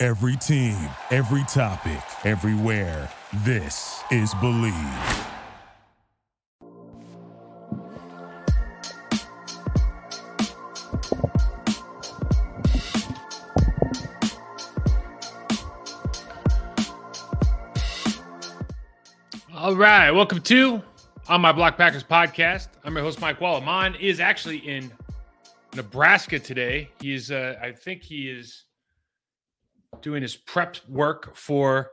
Every team, every topic, everywhere. This is Bleav. All right, welcome to on my Block Packers podcast. I'm your host Mike. Mon is actually in Nebraska today. He's, uh, I think he is doing his prep work for.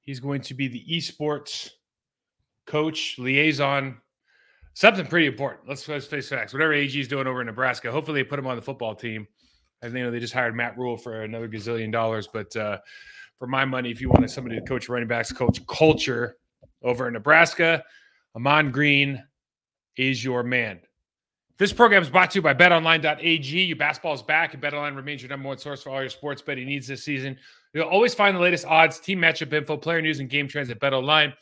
He's going to be the esports coach liaison. Something pretty important. Let's, let's face facts. Whatever AG is doing over in Nebraska, hopefully they put him on the football team. I think you know they just hired Matt Rhule for another gazillion dollars, but uh, for my money, if you wanted somebody to coach running backs, coach culture over in Nebraska. Ahman Green is your man. This program is brought to you by betonline.ag. Your basketball is back, and betonline remains your number one source for all your sports betting needs this season. You'll always find the latest odds, team matchup info, player news, and game trends at betonline.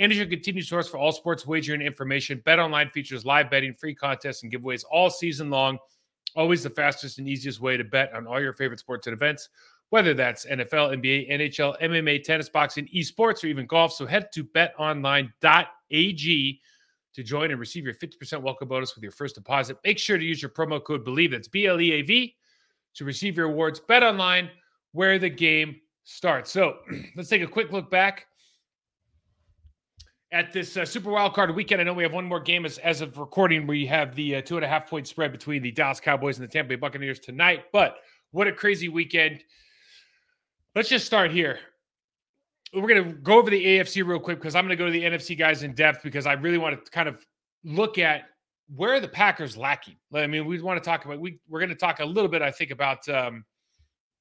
And as your continued source for all sports wagering information, BetOnline features live betting, free contests, and giveaways all season long. Always the fastest and easiest way to bet on all your favorite sports and events whether that's NFL, NBA, NHL, MMA, tennis, boxing, esports, or even golf. So head to betonline.ag to join and receive your 50% welcome bonus with your first deposit. Make sure to use your promo code BLEAV, that's B L E A V, to receive your awards. Bet online, where the game starts. So let's take a quick look back at this uh, Super Wild Card weekend. I know we have one more game as, as of recording. Where we have the uh, two and a half point spread between the Dallas Cowboys and the Tampa Bay Buccaneers tonight. But what a crazy weekend! Let's just start here. We're going to go over the AFC real quick because I'm going to go to the NFC guys in depth because I really want to kind of look at where the Packers lacking. I mean, we want to talk about we we're going to talk a little bit, I think, about um,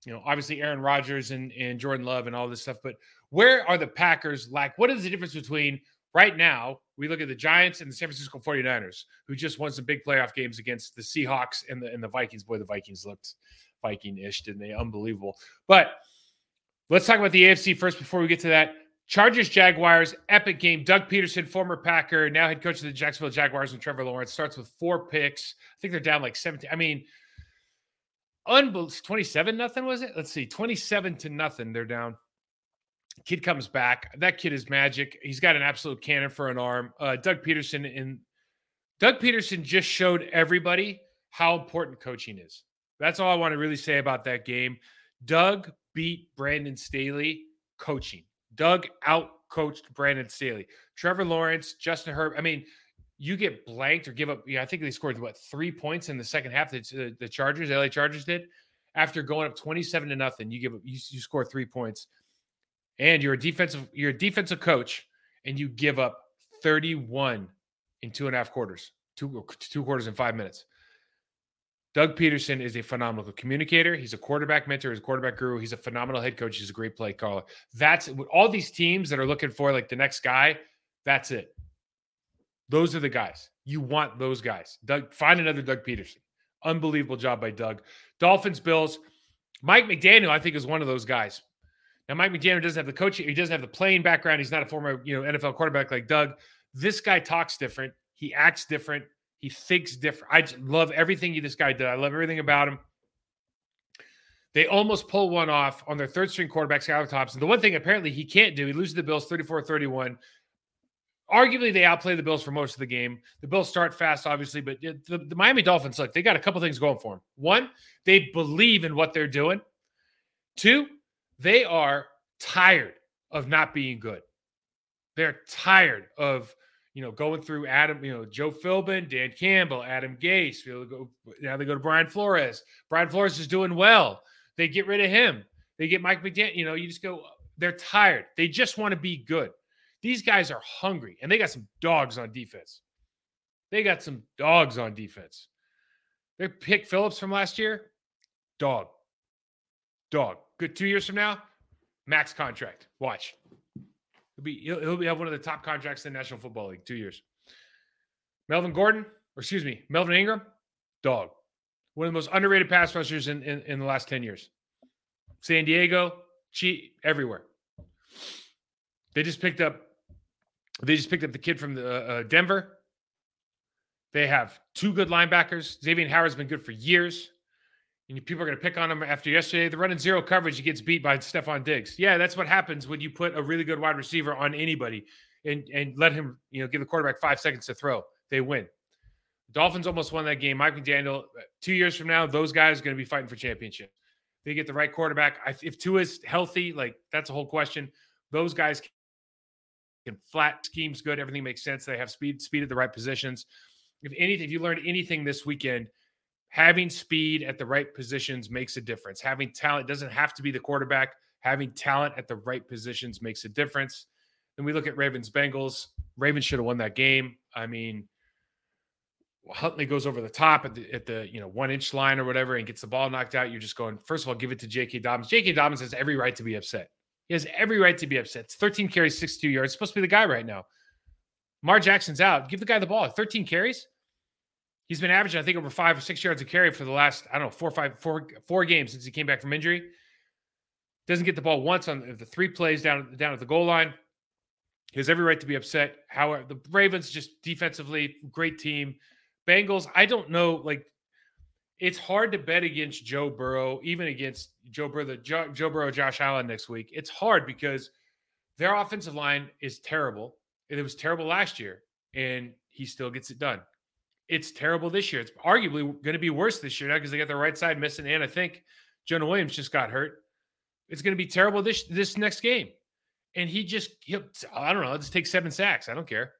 you know, obviously Aaron Rodgers and, and Jordan Love and all this stuff, but where are the Packers lack? What is the difference between right now? We look at the Giants and the San Francisco 49ers, who just won some big playoff games against the Seahawks and the and the Vikings. Boy, the Vikings looked Viking-ish, didn't they? Unbelievable. But Let's talk about the AFC first before we get to that. Chargers Jaguars, epic game. Doug Pederson, former Packer, now head coach of the Jacksonville Jaguars, and Trevor Lawrence starts with four picks. I think they're down like 17. I mean, unbelievable. 27 nothing was it? Let's see. 27 to nothing. They're down. Kid comes back. That kid is magic. He's got an absolute cannon for an arm. Uh, Doug Pederson and Doug Pederson just showed everybody how important coaching is. That's all I want to really say about that game. Doug beat Brandon Staley coaching. Doug out coached Brandon Staley. Trevor Lawrence, Justin Herbert. I mean, you get blanked or give up. I think they scored what three points in the second half. The, uh, the Chargers, LA Chargers did after going up twenty-seven to nothing. You give you, you score three points, and you're a defensive you're a defensive coach, and you give up thirty-one in two and a half quarters, two two quarters in five minutes. Doug Pederson is a phenomenal communicator. He's a quarterback mentor. He's a quarterback guru. He's a phenomenal head coach. He's a great play caller. That's all these teams that are looking for like the next guy. That's it. Those are the guys. You want those guys. Doug, find another Doug Pederson. Unbelievable job by Doug. Dolphins, Bills. Mike McDaniel, I think, is one of those guys. Now, Mike McDaniel doesn't have the coaching, he doesn't have the playing background. He's not a former, you know, NFL quarterback like Doug. This guy talks different. He acts different. He thinks different. I love everything this guy did. I love everything about him. They almost pull one off on their third string quarterback, Skylar Thompson. The one thing apparently he can't do, he loses the Bills 34 31. Arguably, they outplay the Bills for most of the game. The Bills start fast, obviously, but the, the Miami Dolphins, look, they got a couple things going for them. One, they believe in what they're doing. Two, they are tired of not being good. They're tired of you know, going through Adam, you know, Joe Philbin, Dan Campbell, Adam Gase. Now they go to Brian Flores. Brian Flores is doing well. They get rid of him. They get Mike McDaniel. You know, you just go, they're tired. They just want to be good. These guys are hungry and they got some dogs on defense. They got some dogs on defense. They picked Phillips from last year. Dog. Dog. good two years from now, max contract. Watch. He'll be he'll, he'll be have one of the top contracts in the National Football League. Two years. Melvin Gordon, or excuse me, Melvin Ingram, dog. One of the most underrated pass rushers in, in, in the last 10 years. San Diego, cheat everywhere. They just picked up they just picked up the kid from the, uh, Denver. They have two good linebackers. Xavier Howard's been good for years. And people are going to pick on him after yesterday. They're running zero coverage. He gets beat by Stefon Diggs. Yeah, that's what happens when you put a really good wide receiver on anybody and, and let him, you know, give the quarterback five seconds to throw. They win. Dolphins almost won that game. Mike McDaniel, two years from now, those guys are going to be fighting for championship. They get the right quarterback. If Tua is healthy, like that's a whole question. Those guys can flat schemes good. Everything makes sense. They have speed, speed at the right positions. If anything, if you learned anything this weekend, having speed at the right positions makes a difference. Having talent doesn't have to be the quarterback. Having talent at the right positions makes a difference. Then we look at Ravens Bengals. Ravens should have won that game. I mean, Huntley goes over the top at the at the you know one inch line or whatever and gets the ball knocked out. You're just going first of all, give it to J.K. Dobbins. J.K. Dobbins has every right to be upset. He has every right to be upset. It's 13 carries, 62 yards. supposed to be the guy right now. Mar Jackson's out. Give the guy the ball. 13 carries. He's been averaging, I think, over five or six yards a carry for the last, I don't know, four, five, four, four games since he came back from injury. Doesn't get the ball once on the three plays down, down at the goal line. He has every right to be upset. However, the Ravens just defensively, great team. Bengals, I don't know. Like, it's hard to bet against Joe Burrow, even against Joe Burrow, Joe Burrow, Josh Allen next week. It's hard because their offensive line is terrible. It was terrible last year, and he still gets it done. It's terrible this year. It's arguably going to be worse this year now because they got the right side missing, and I think Jonah Williams just got hurt. It's going to be terrible this this next game, and he just he'll, I don't know. I'll just take seven sacks. I don't care.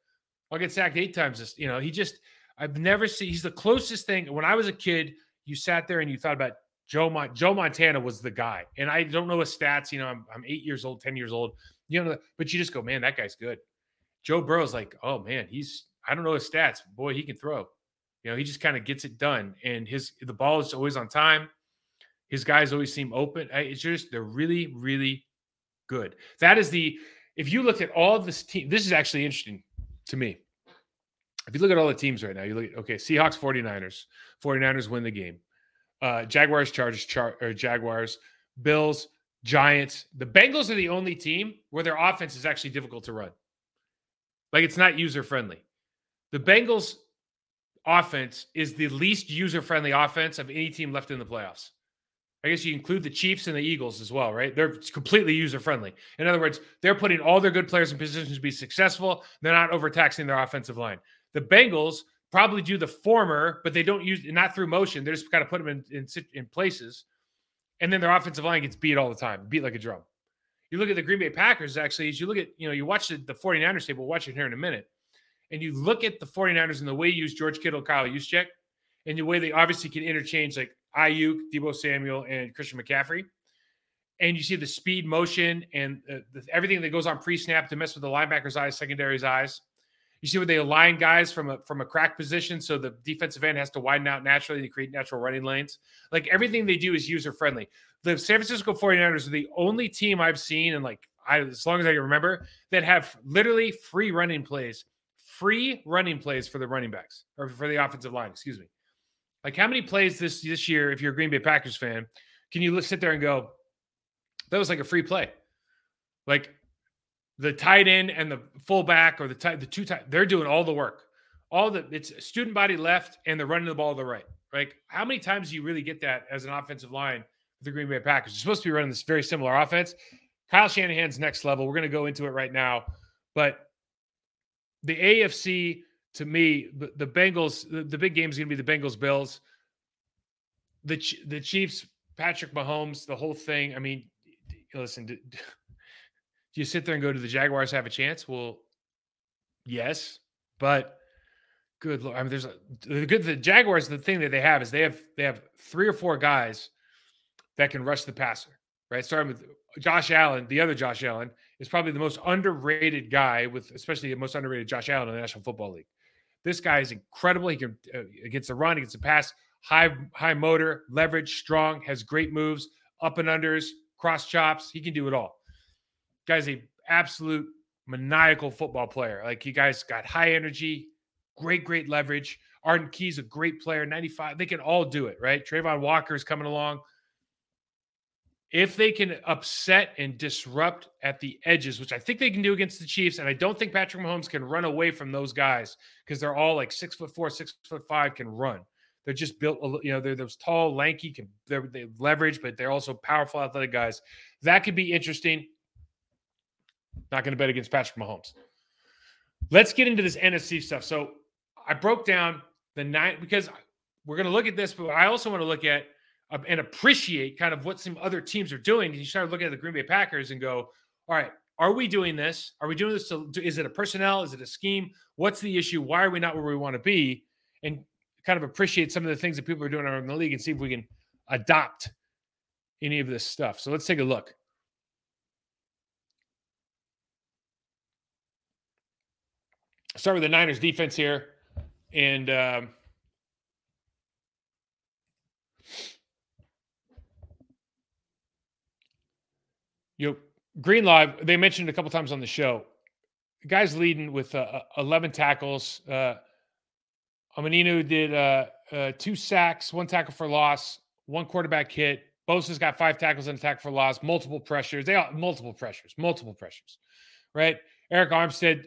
I'll get sacked eight times. This you know he just I've never seen. He's the closest thing. When I was a kid, you sat there and you thought about Joe. Mon- Joe Montana was the guy, and I don't know his stats. You know, I'm, I'm eight years old, ten years old. You know, but you just go, man, that guy's good. Joe Burrow's like, oh man, he's I don't know his stats. Boy, he can throw. You know, he just kind of gets it done, and his the ball is always on time. His guys always seem open. It's just they're really, really good. That is the if you look at all this team, this is actually interesting to me if you look at all the teams right now, you look at, okay, Seahawks, 49ers. 49ers win the game. Uh, Jaguars, Chargers, Char- or Jaguars, Bills, Giants. The Bengals are the only team where their offense is actually difficult to run. Like it's not user friendly. The Bengals offense is the least user friendly offense of any team left in the playoffs. I guess you include the Chiefs and the Eagles as well, right? They're completely user friendly. In other words, they're putting all their good players in positions to be successful. They're not overtaxing their offensive line. The Bengals probably do the former, but they don't use not through motion. They just kind of put them in, in, in places. And then their offensive line gets beat all the time, beat like a drum. You look at the Green Bay Packers, actually, as you look at, you know, you watch the, the 49ers tape, we'll watch it here in a minute. And you look at the 49ers and the way you use George Kittle, Kyle Juszczyk, and the way they obviously can interchange like Aiyuk, Deebo Samuel, and Christian McCaffrey. And you see the speed, motion, and uh, the, everything that goes on pre-snap to mess with the linebacker's eyes, secondary's eyes. You see where they align guys from a from a crack position, so the defensive end has to widen out naturally to create natural running lanes. Like everything they do is user friendly. The San Francisco 49ers are the only team I've seen, and like I, as long as I can remember, that have literally free running plays, free running plays for the running backs or for the offensive line. Excuse me. Like how many plays this this year, if you're a Green Bay Packers fan, can you sit there and go, that was like a free play? Like the tight end and the fullback or the tight the two tight they're doing all the work. All the it's student body left and they're running the ball to the right. Like how many times do you really get that as an offensive line with the Green Bay Packers? You're supposed to be running this very similar offense. Kyle Shanahan's next level. We're going to go into it right now, but the AFC to me, the, Bengals, the, the big game is going to be the Bengals Bills. The the Chiefs, Patrick Mahomes, the whole thing. I mean, listen, do you sit there and go, do the Jaguars have a chance? Well, yes, but good lord. I mean, there's a the good the Jaguars, the thing that they have is they have they have three or four guys that can rush the passer, right? Starting with Josh Allen, the other Josh Allen is probably the most underrated guy with especially the most underrated Josh Allen in the National Football League. This guy is incredible. He can uh, against the run, against the pass, high high motor, leverage, strong, has great moves, up and unders, cross chops. He can do it all. Guy's a absolute maniacal football player. Like you guys got high energy, great, great leverage. Arden Key's a great player, 95. They can all do it, right? Travon Walker is coming along. If they can upset and disrupt at the edges, which I think they can do against the Chiefs, and I don't think Patrick Mahomes can run away from those guys because they're all like six foot four, six foot five, can run. They're just built, you know, they're those tall, lanky, can they're, they leverage, but they're also powerful, athletic guys. That could be interesting. Not going to bet against Patrick Mahomes. Let's get into this NFC stuff. So I broke down the nine because we're going to look at this, but I also want to look at and appreciate kind of what some other teams are doing. You start looking at the Green Bay Packers and go, all right, are we doing this? Are we doing this to, is it a personnel? Is it a scheme? What's the issue? Why are we not where we want to be? And kind of appreciate some of the things that people are doing around the league and see if we can adopt any of this stuff. So let's take a look. Start with the Niners defense here. And um, you know, Greenlaw, they mentioned a couple times on the show. The guy's leading with uh, uh 11 tackles. Uh, did uh, uh, two sacks, one tackle for loss, one quarterback hit. Bosa's got five tackles and attack for loss, multiple pressures. They multiple pressures, multiple pressures, right? Arik Armstead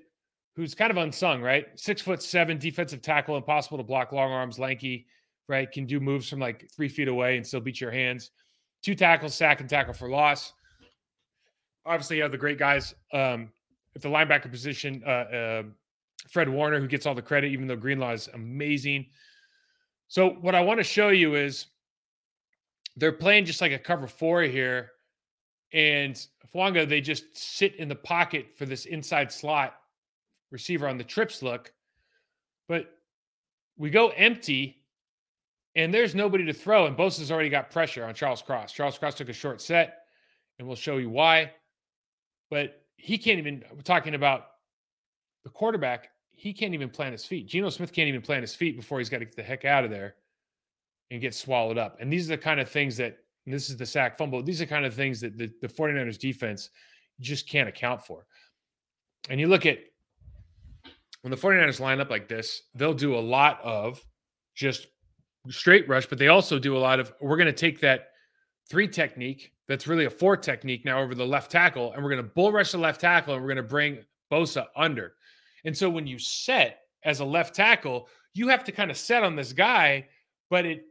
who's kind of unsung, right? Six foot seven defensive tackle, impossible to block, long arms, lanky, right? Can do moves from like three feet away and still beat your hands. Two tackles, sack, and tackle for loss. Obviously, you have the great guys um, at the linebacker position. Uh, uh, Fred Warner, who gets all the credit, even though Greenlaw is amazing. So, what I want to show you is they're playing just like a cover four here. And Hufanga, they just sit in the pocket for this inside slot receiver on the trips look. But we go empty and there's nobody to throw. And Bosa's already got pressure on Charles Cross. Charles Cross took a short set, and we'll show you why. But he can't even, we're talking about the quarterback, he can't even plant his feet. Geno Smith can't even plant his feet before he's got to get the heck out of there and get swallowed up. And these are the kind of things that, this is the sack fumble, these are the kind of things that the, the 49ers defense just can't account for. And you look at when the 49ers line up like this, they'll do a lot of just straight rush, but they also do a lot of we're going to take that three technique that's really a four technique now over the left tackle, and we're going to bull rush the left tackle and we're going to bring Bosa under. And so when you set as a left tackle, you have to kind of set on this guy, but it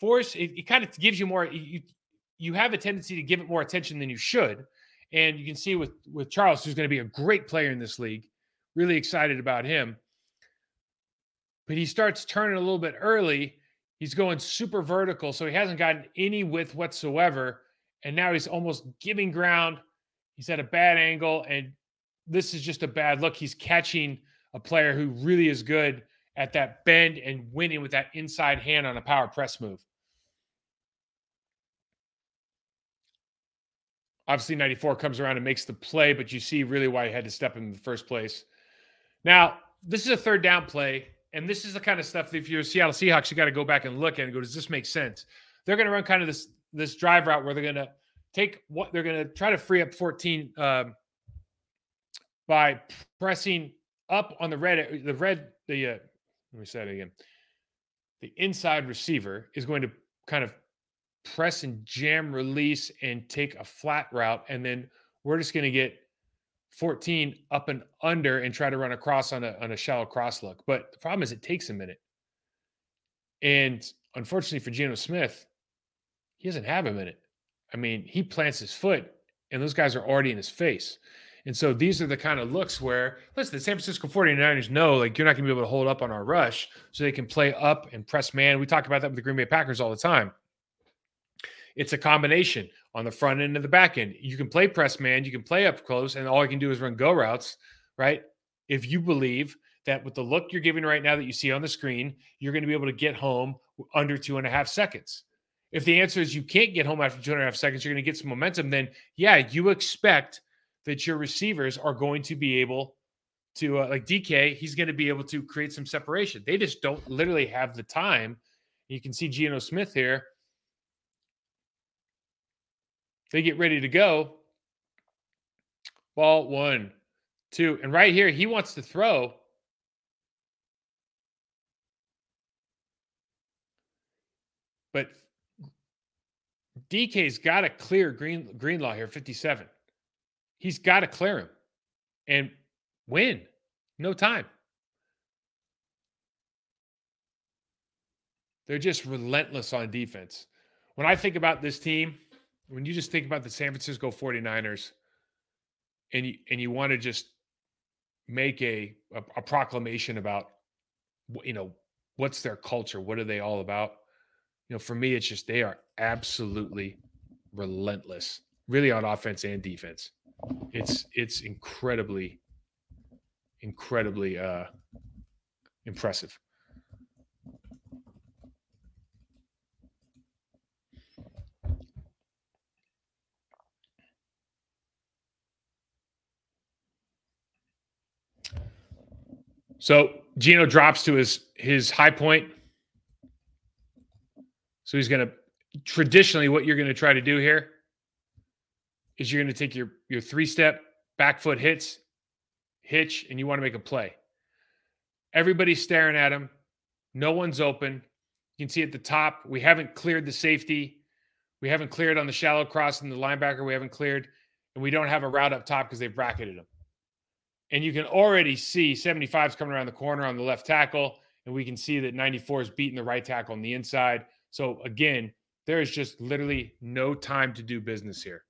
force it, it kind of gives you more you you have a tendency to give it more attention than you should. And you can see with with Charles, who's going to be a great player in this league, Really excited about him. But he starts turning a little bit early. He's going super vertical, so he hasn't gotten any width whatsoever. And now he's almost giving ground. He's at a bad angle, and this is just a bad look. He's catching a player who really is good at that bend and winning with that inside hand on a power press move. Obviously, 94 comes around and makes the play, but you see really why he had to step in the first place. Now, this is a third down play, and this is the kind of stuff that if you're Seattle Seahawks, you got to go back and look at and go, does this make sense? They're going to run kind of this this drive route where they're going to take what they're going to try to free up 14 um, by pressing up on the red the red the uh, let me say it again. The inside receiver is going to kind of press and jam release and take a flat route, and then we're just going to get 14 up and under and try to run across on a on a shallow cross look. But the problem is it takes a minute. And unfortunately for Geno Smith, he doesn't have a minute. I mean, he plants his foot and those guys are already in his face. And so these are the kind of looks where, listen, the San Francisco 49ers know like you're not going to be able to hold up on our rush so they can play up and press man. We talk about that with the Green Bay Packers all the time. It's a combination on the front end and the back end. You can play press man, you can play up close, and all you can do is run go routes, right? If you believe that with the look you're giving right now that you see on the screen, you're going to be able to get home under two and a half seconds. If the answer is you can't get home after two and a half seconds, you're going to get some momentum, then yeah, you expect that your receivers are going to be able to, uh, like DK, he's going to be able to create some separation. They just don't literally have the time. You can see Geno Smith here They get ready to go. Ball one, two. And right here, he wants to throw. But DK's got to clear Green Greenlaw here, 57. He's got to clear him and win. No time. They're just relentless on defense. When I think about this team, when you just think about the San Francisco 49ers and you and you want to just make a, a, a proclamation about you know what's their culture, what are they all about? You know, for me it's just they are absolutely relentless, really on offense and defense. It's it's incredibly incredibly uh impressive. So Geno drops to his his high point. So he's to traditionally what you're going to try to do here is you're going to take your your three step back foot hits, hitch, and you want to make a play. Everybody's staring at him. No one's open. You can see at the top, we haven't cleared the safety. We haven't cleared on the shallow cross and the linebacker. We haven't cleared, and we don't have a route up top because they've bracketed him. And you can already see 75's coming around the corner on the left tackle. And we can see that 94 is beating the right tackle on the inside. So again, there is just literally no time to do business here.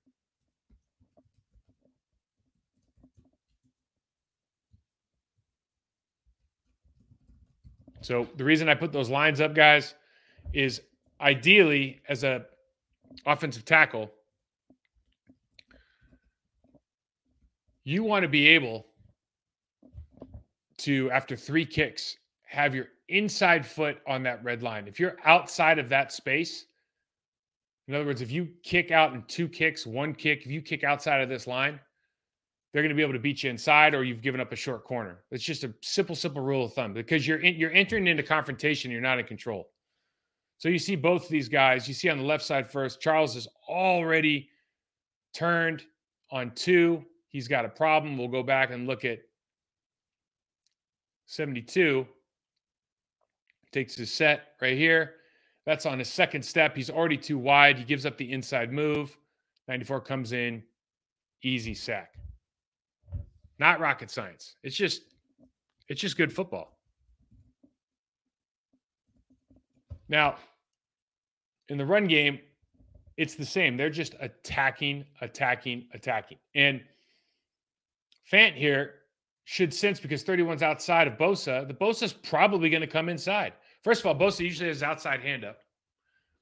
So the reason I put those lines up, guys, is ideally as a offensive tackle, you want to be able to, after three kicks, have your inside foot on that red line. If you're outside of that space, in other words, if you kick out in two kicks, one kick, if you kick outside of this line, they're going to be able to beat you inside or you've given up a short corner. It's just a simple, simple rule of thumb because you're in, you're entering into confrontation, you're not in control. So you see both of these guys. You see on the left side first, Charles is already turned on two. He's got a problem. We'll go back and look at 72 takes his set right here. That's on his second step. He's already too wide. He gives up the inside move. 94 comes in, easy sack. Not rocket science. It's just it's just good football. Now, in the run game, it's the same. They're just attacking, attacking, attacking. And Fant here should sense because 31's outside of Bosa, the Bosa's probably going to come inside. First of all, Bosa usually has outside hand up,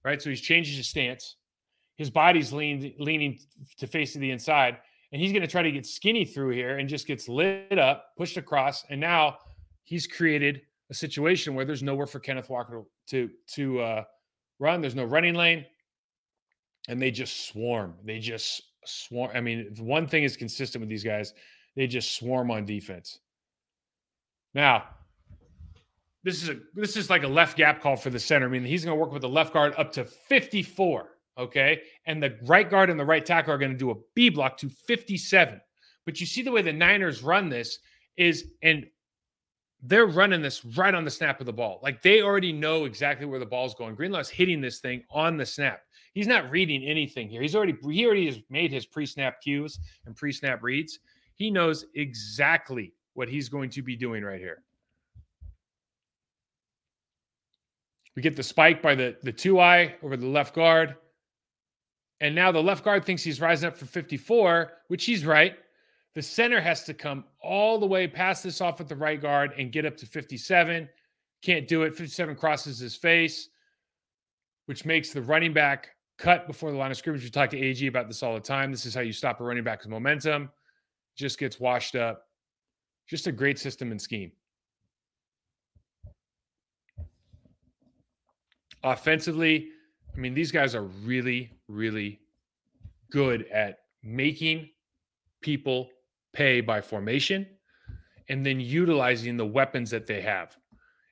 right? So he's changing his stance. His body's leaned, leaning to face to the inside, and he's going to try to get skinny through here and just gets lit up, pushed across, and now he's created a situation where there's nowhere for Kenneth Walker to to uh, run. There's no running lane, and they just swarm. They just swarm. I mean, one thing is consistent with these guys they just swarm on defense. Now, this is a this is like a left gap call for the center. I mean, he's going to work with the left guard up to 54. Okay. And the right guard and the right tackle are going to do a B block to 57. But you see the way the Niners run this is, and they're running this right on the snap of the ball. Like they already know exactly where the ball's going. Greenlaw's hitting this thing on the snap. He's not reading anything here. He's already he already has made his pre-snap cues and pre-snap reads. He knows exactly what he's going to be doing right here. We get the spike by the, the two eye over the left guard. And now the left guard thinks he's rising up for 54, which he's right. The center has to come all the way past this off at the right guard and get up to 57. Can't do it. 57 crosses his face, which makes the running back cut before the line of scrimmage. We talk to AG about this all the time. This is how you stop a running back's momentum just gets washed up. Just a great system and scheme. Offensively, I mean, these guys are really, really good at making people pay by formation and then utilizing the weapons that they have.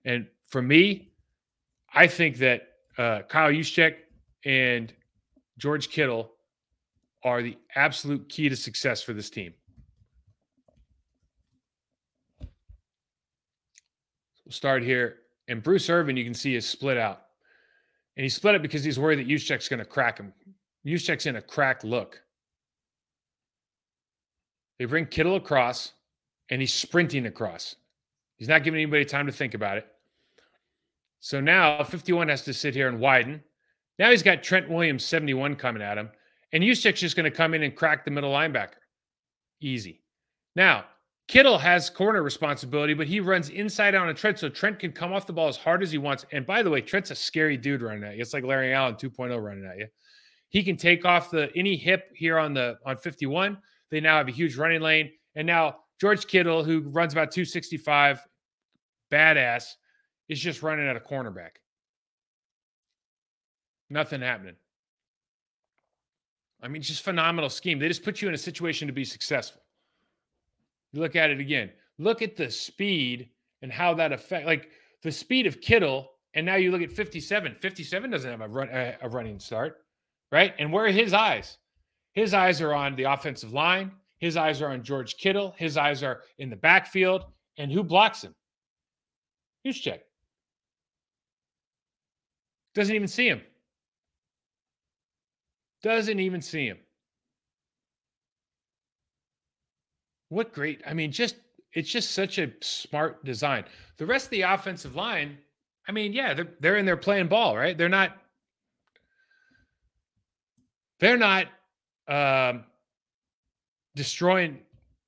And for me, I think that uh, Kyle Juszczyk and George Kittle are the absolute key to success for this team. We'll start here. And Bruce Irvin, you can see, is split out. And he split it because he's worried that Juszczyk's going to crack him. Juszczyk's in a cracked look. They bring Kittle across, and he's sprinting across. He's not giving anybody time to think about it. So now 51 has to sit here and widen. Now he's got Trent Williams 71 coming at him. And Juszczyk's just going to come in and crack the middle linebacker. Easy. Now, Kittle has corner responsibility, but he runs inside out on Trent, so Trent can come off the ball as hard as he wants. And by the way, Trent's a scary dude running at you. It's like Larry Allen 2.0 running at you. He can take off the any hip here on the on 51. They now have a huge running lane, and now George Kittle, who runs about 265, badass, is just running at a cornerback. Nothing happening. I mean, just phenomenal scheme. They just put you in a situation to be successful. You look at it again. Look at the speed and how that affect like the speed of Kittle. And now you look at 57. 57 doesn't have a run a, running start, right? And where are his eyes? His eyes are on the offensive line. His eyes are on George Kittle. His eyes are in the backfield. And who blocks him? Juszczyk. Doesn't even see him. Doesn't even see him. What great. I mean, just it's just such a smart design. The rest of the offensive line, I mean, yeah, they're they're in there playing ball, right? They're not they're not um, destroying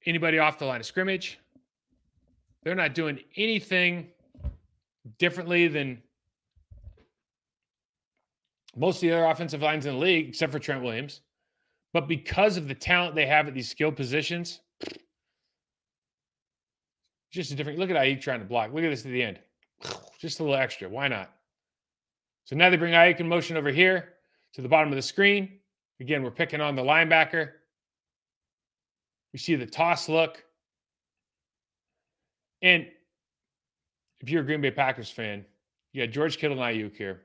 anybody off the line of scrimmage. They're not doing anything differently than most of the other offensive lines in the league, except for Trent Williams. But because of the talent they have at these skill positions, just a different look at Aiyuk trying to block. Look at this at the end. Just a little extra. Why not? So now they bring Aiyuk in motion over here to the bottom of the screen. Again, we're picking on the linebacker. We see the toss look. And if you're a Green Bay Packers fan, you got George Kittle and Aiyuk here.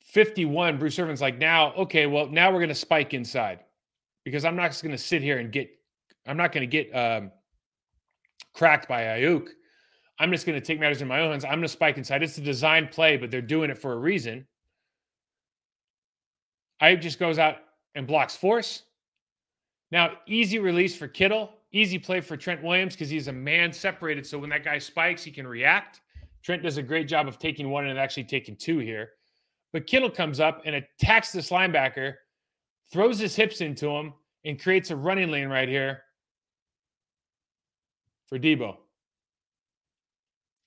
51, Bruce Irvin's like, now, okay, well, now we're going to spike inside because I'm not just going to sit here and get, I'm not going to get um, cracked by Aiyuk. I'm just going to take matters in my own hands. I'm going to spike inside. It's a design play, but they're doing it for a reason. Aiyuk just goes out and blocks force. Now, easy release for Kittle, easy play for Trent Williams because he's a man separated. So when that guy spikes, he can react. Trent does a great job of taking one and actually taking two here. But Kittle comes up and attacks this linebacker, throws his hips into him, and creates a running lane right here for Deebo.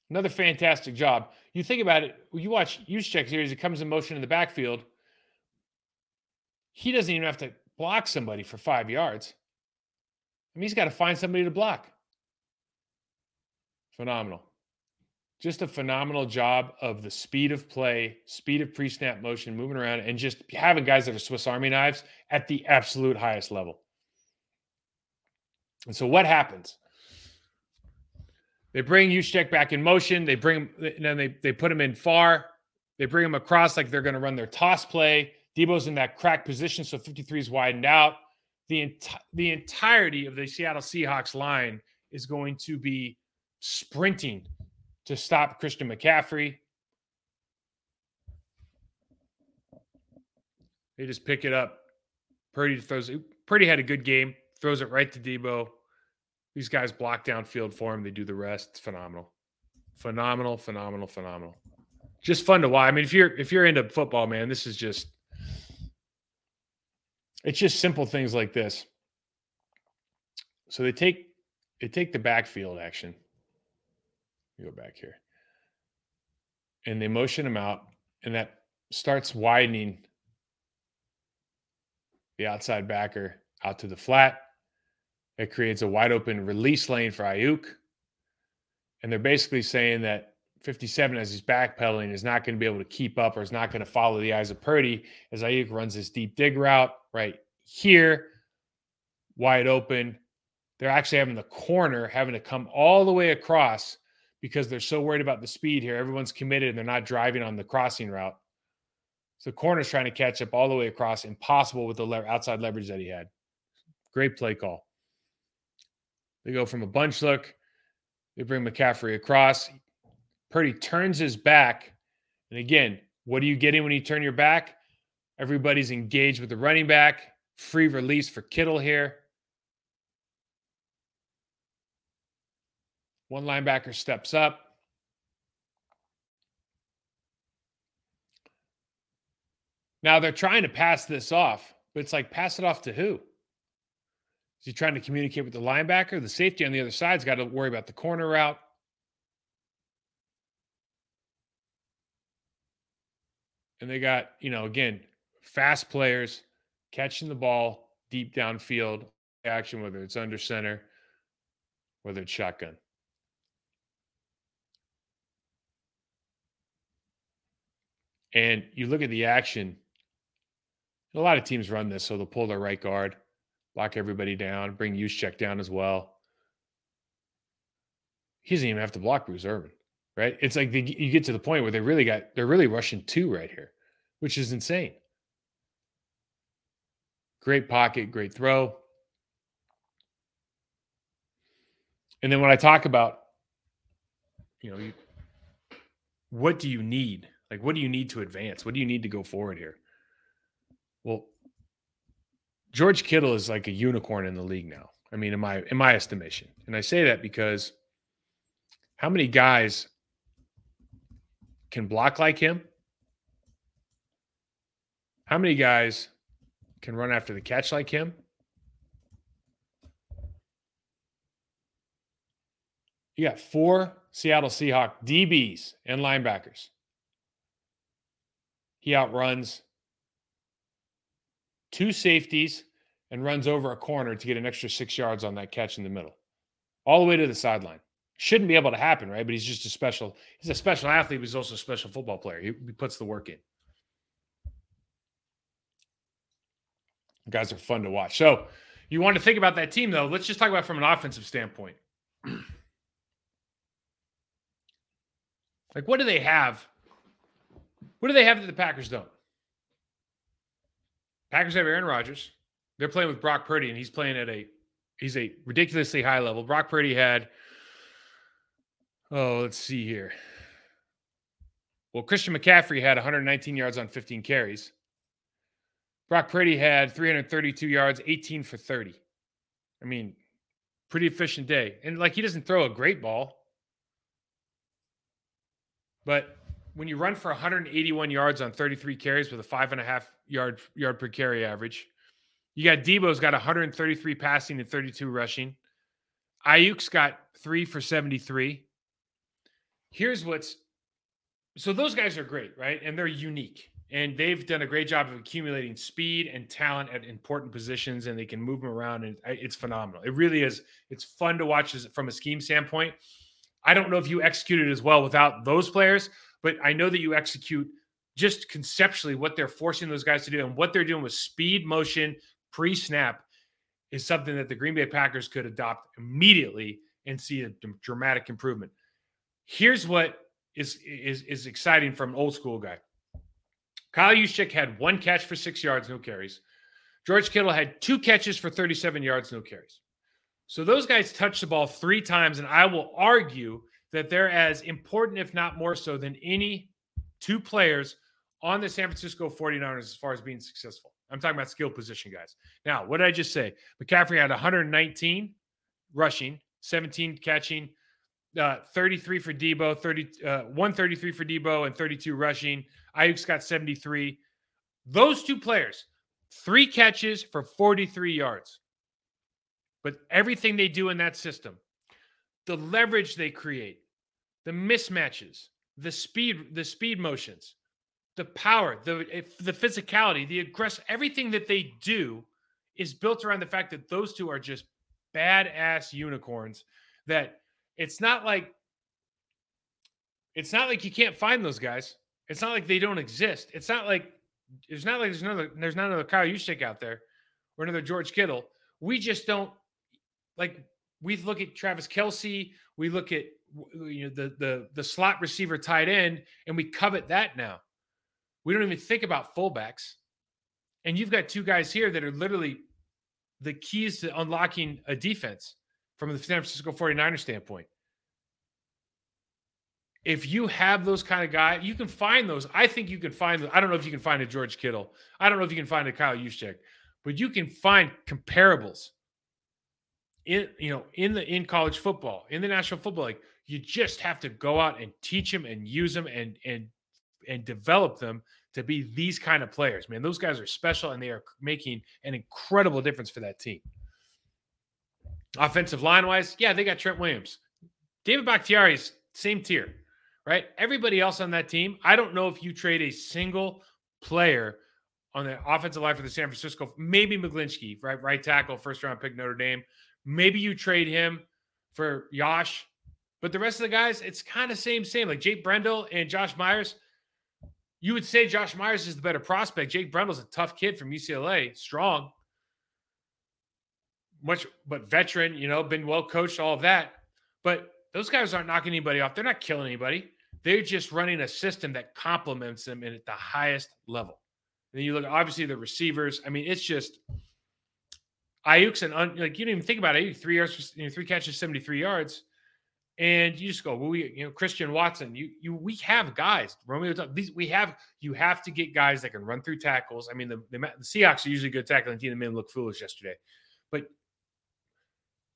Another fantastic job. You think about it, you watch here as he comes in motion in the backfield. He doesn't even have to block somebody for five yards. I mean, he's got to find somebody to block. Phenomenal. Just a phenomenal job of the speed of play, speed of pre snap motion, moving around, and just having guys that are Swiss Army knives at the absolute highest level. And so, what happens? They bring Juszczyk back in motion. They bring and then they, they put him in far. They bring him across like they're going to run their toss play. Deebo's in that crack position, so 53 is widened out. The, enti- the entirety of the Seattle Seahawks line is going to be sprinting to stop Christian McCaffrey. They just pick it up. Purdy throws. Purdy had a good game. Throws it right to Deebo. These guys block downfield for him. They do the rest. It's phenomenal. Phenomenal, phenomenal, phenomenal. Just fun to watch. I mean, if you're if you're into football, man, this is just it's just simple things like this. So they take they take the backfield action. go back here. And they motion him out, and that starts widening the outside backer out to the flat. It creates a wide open release lane for Aiyuk. And they're basically saying that 57, as he's backpedaling, is not going to be able to keep up or is not going to follow the eyes of Purdy as Aiyuk runs this deep dig route right here, wide open. They're actually having the corner having to come all the way across because they're so worried about the speed here. Everyone's committed and they're not driving on the crossing route. So corner's trying to catch up all the way across, impossible with the le- outside leverage that he had. Great play call. They go from a bunch look. They bring McCaffrey across. Purdy turns his back. And again, what are you getting when you turn your back? Everybody's engaged with the running back. Free release for Kittle here. One linebacker steps up. Now they're trying to pass this off, but it's like pass it off to who? Is he trying to communicate with the linebacker? The safety on the other side's got to worry about the corner route. And they got, you know, again, fast players catching the ball deep downfield action, whether it's under center, whether it's shotgun. And you look at the action, a lot of teams run this, so they'll pull their right guard, lock everybody down, bring check down as well. He doesn't even have to block Bruce Irvin, right? It's like the, you get to the point where they really got they're really rushing two right here, which is insane. Great pocket, great throw. And then when I talk about, you know, you, what do you need? Like, what do you need to advance? What do you need to go forward here? Well, George Kittle is like a unicorn in the league now. I mean, in my in my estimation, and I say that because how many guys can block like him? How many guys can run after the catch like him? You got four Seattle Seahawk DBs and linebackers. He outruns two safeties and runs over a corner to get an extra six yards on that catch in the middle, all the way to the sideline. Shouldn't be able to happen, right? But he's just a special. He's a special athlete, but he's also a special football player. He, he puts the work in. guys are fun to watch. So you want to think about that team, though. Let's just talk about from an offensive standpoint. like, what do they have? What do they have that the Packers don't? Packers have Aaron Rodgers. They're playing with Brock Purdy, and he's playing at a he's a ridiculously high level. Brock Purdy had oh, let's see here. Well, Christian McCaffrey had 119 yards on 15 carries. Brock Purdy had 332 yards, 18 for 30. I mean, pretty efficient day. And like he doesn't throw a great ball. But when you run for 181 yards on 33 carries with a five and a half yard yard per carry average, you got Deebo's got 133 passing and 32 rushing. Aiyuk's got three for 73. Here's what's so those guys are great, right? And they're unique. And they've done a great job of accumulating speed and talent at important positions, and they can move them around. And it's phenomenal. It really is. It's fun to watch from a scheme standpoint. I don't know if you executed as well without those players, but I know that you execute just conceptually what they're forcing those guys to do and what they're doing with speed, motion, pre snap is something that the Green Bay Packers could adopt immediately and see a dramatic improvement. Here's what is is is exciting from an old school guy. Kyle Juszczyk had one catch for six yards, no carries. George Kittle had two catches for 37 yards, no carries. So those guys touched the ball three times, and I will argue that they're as important, if not more so, than any two players on the San Francisco 49ers as far as being successful. I'm talking about skill position guys. Now, what did I just say? McCaffrey had 119 rushing, 17 catching, uh, 33 for Deebo, 30, uh, 133 for Deebo, and 32 rushing. Aiyuk's got 73. Those two players, three catches for 43 yards. But everything they do in that system, the leverage they create, the mismatches, the speed, the speed motions, the power, the the physicality, the aggress, everything that they do is built around the fact that those two are just badass unicorns. That it's not like it's not like you can't find those guys. It's not like they don't exist. It's not like it's not like there's another there's not another Kyle Juszczyk out there or another George Kittle. We just don't like we look at Travis Kelce. we look at you know the the the slot receiver tight end, and we covet that now. We don't even think about fullbacks. And you've got two guys here that are literally the keys to unlocking a defense from the San Francisco 49ers standpoint. If you have those kind of guys, you can find those. I think you can find I don't know if you can find a George Kittle. I don't know if you can find a Kyle Juszczyk, but you can find comparables in you know in the in college football, in the National Football League. You just have to go out and teach them and use them and and and develop them to be these kind of players. Man, those guys are special and they are making an incredible difference for that team. Offensive line wise, yeah, they got Trent Williams. David Bakhtiari's same tier, right? Everybody else on that team, I don't know if you trade a single player on the offensive line for the San Francisco, maybe McGlinchey, right? Right tackle, first round pick Notre Dame. Maybe you trade him for Yosh, but the rest of the guys, it's kind of same, same. Like Jake Brendel and Josh Myers. You would say Josh Myers is the better prospect. Jake Brendel's a tough kid from UCLA, strong, much but veteran, you know, been well coached, all of that. But those guys aren't knocking anybody off. They're not killing anybody. They're just running a system that complements them and at the highest level. And then you look, obviously, the receivers. I mean, it's just Aiyuk's an un, like you didn't even think about it. Three yards, you know, three catches, seventy three yards, and you just go, well, we, you know, Christian Watson. You, you, we have guys. Romeo, these we have. You have to get guys that can run through tackles. I mean, the, the, the Seahawks are usually good tackling team. The men look foolish yesterday, but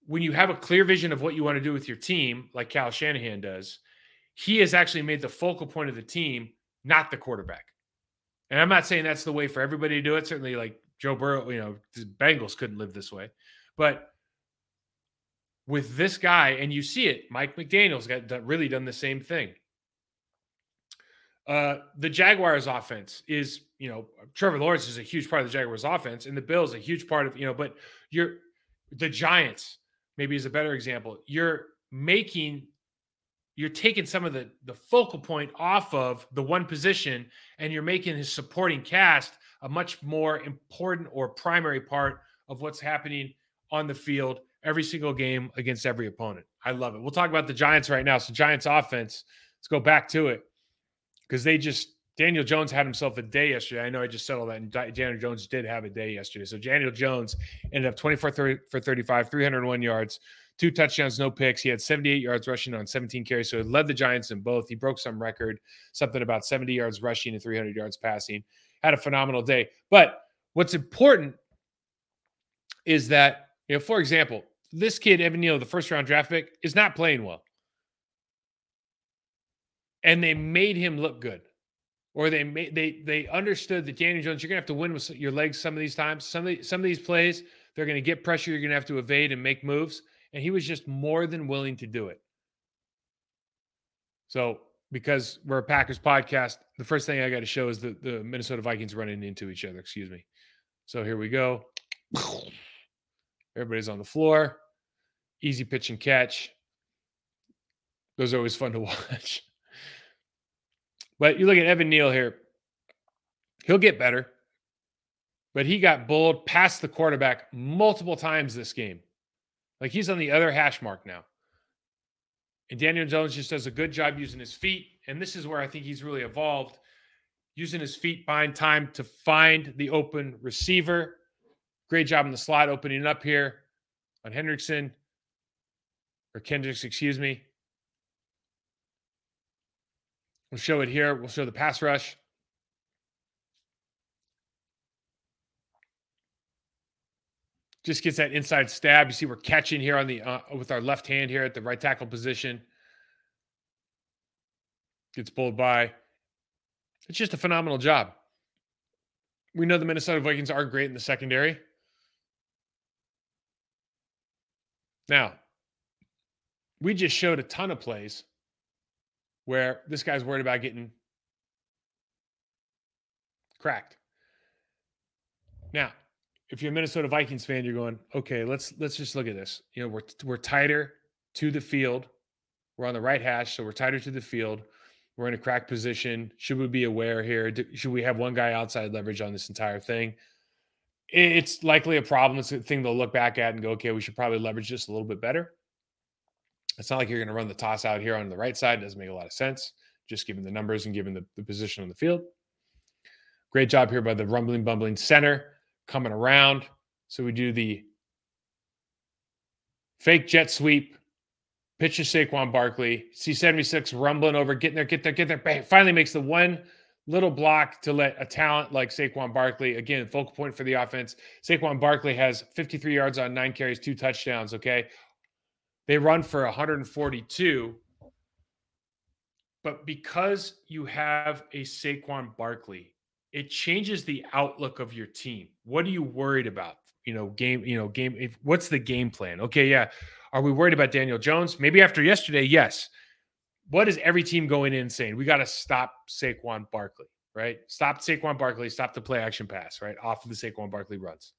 when you have a clear vision of what you want to do with your team, like Kyle Shanahan does, he has actually made the focal point of the team, not the quarterback. And I'm not saying that's the way for everybody to do it. Certainly, like Joe Burrow, you know, the Bengals couldn't live this way. But with this guy, and you see it, Mike McDaniel's got done, really done the same thing. Uh, the Jaguars offense is, you know, Trevor Lawrence is a huge part of the Jaguars offense, and the Bills a huge part of, you know, but you're the Giants maybe is a better example. You're making you're taking some of the the focal point off of the one position and you're making his supporting cast a much more important or primary part of what's happening on the field every single game against every opponent. I love it. We'll talk about the Giants right now. So Giants offense, let's go back to it because they just Daniel Jones had himself a day yesterday. I know I just said all that, and Daniel Jones did have a day yesterday. So Daniel Jones ended up 24 for 35, 301 yards, two touchdowns, no picks. He had 78 yards rushing on 17 carries. So he led the Giants in both. He broke some record, something about 70 yards rushing and 300 yards passing. Had a phenomenal day. But what's important is that, you know, for example, this kid, Evan Neal, the first round draft pick, is not playing well. And they made him look good or they made they they understood that Daniel Jones, you're gonna have to win with your legs some of these times. Some of the, some of these plays, they're gonna get pressure. You're gonna have to evade and make moves, and he was just more than willing to do it. So, because we're a Packers podcast, the first thing I got to show is the the Minnesota Vikings running into each other. Excuse me. So here we go. Everybody's on the floor. Easy pitch and catch. Those are always fun to watch. But you look at Evan Neal here, he'll get better. But he got bulled past the quarterback multiple times this game. Like he's on the other hash mark now. And Daniel Jones just does a good job using his feet. And this is where I think he's really evolved using his feet, buying time to find the open receiver. Great job in the slot opening up here on Hendrickson or Kendricks, excuse me. We'll show it here. We'll show the pass rush. Just gets that inside stab. You see, we're catching here on the uh, with our left hand here at the right tackle position. Gets pulled by. It's just a phenomenal job. We know the Minnesota Vikings are great in the secondary. Now, we just showed a ton of plays where this guy's worried about getting cracked. Now, if you're a Minnesota Vikings fan, you're going, okay, let's let's just look at this. You know, we're we're tighter to the field. We're on the right hash, so we're tighter to the field. We're in a crack position. Should we be aware here? Should we have one guy outside leverage on this entire thing? It's likely a problem. It's a thing they'll look back at and go, okay, we should probably leverage this a little bit better. It's not like you're going to run the toss out here on the right side. It doesn't make a lot of sense, just given the numbers and given the, the position on the field. Great job here by the rumbling, bumbling center coming around. So we do the fake jet sweep, pitch to Saquon Barkley, C76 rumbling over, getting there, get there, get there. Bang, finally makes the one little block to let a talent like Saquon Barkley, again, focal point for the offense. Saquon Barkley has 53 yards on nine carries, two touchdowns. Okay. They run for 142. But because you have a Saquon Barkley, it changes the outlook of your team. What are you worried about? You know, game, you know, game. If, what's the game plan? Okay, yeah. Are we worried about Daniel Jones? Maybe after yesterday, yes. What is every team going in saying? We got to stop Saquon Barkley, right? Stop Saquon Barkley, stop the play action pass, right? Off of the Saquon Barkley runs.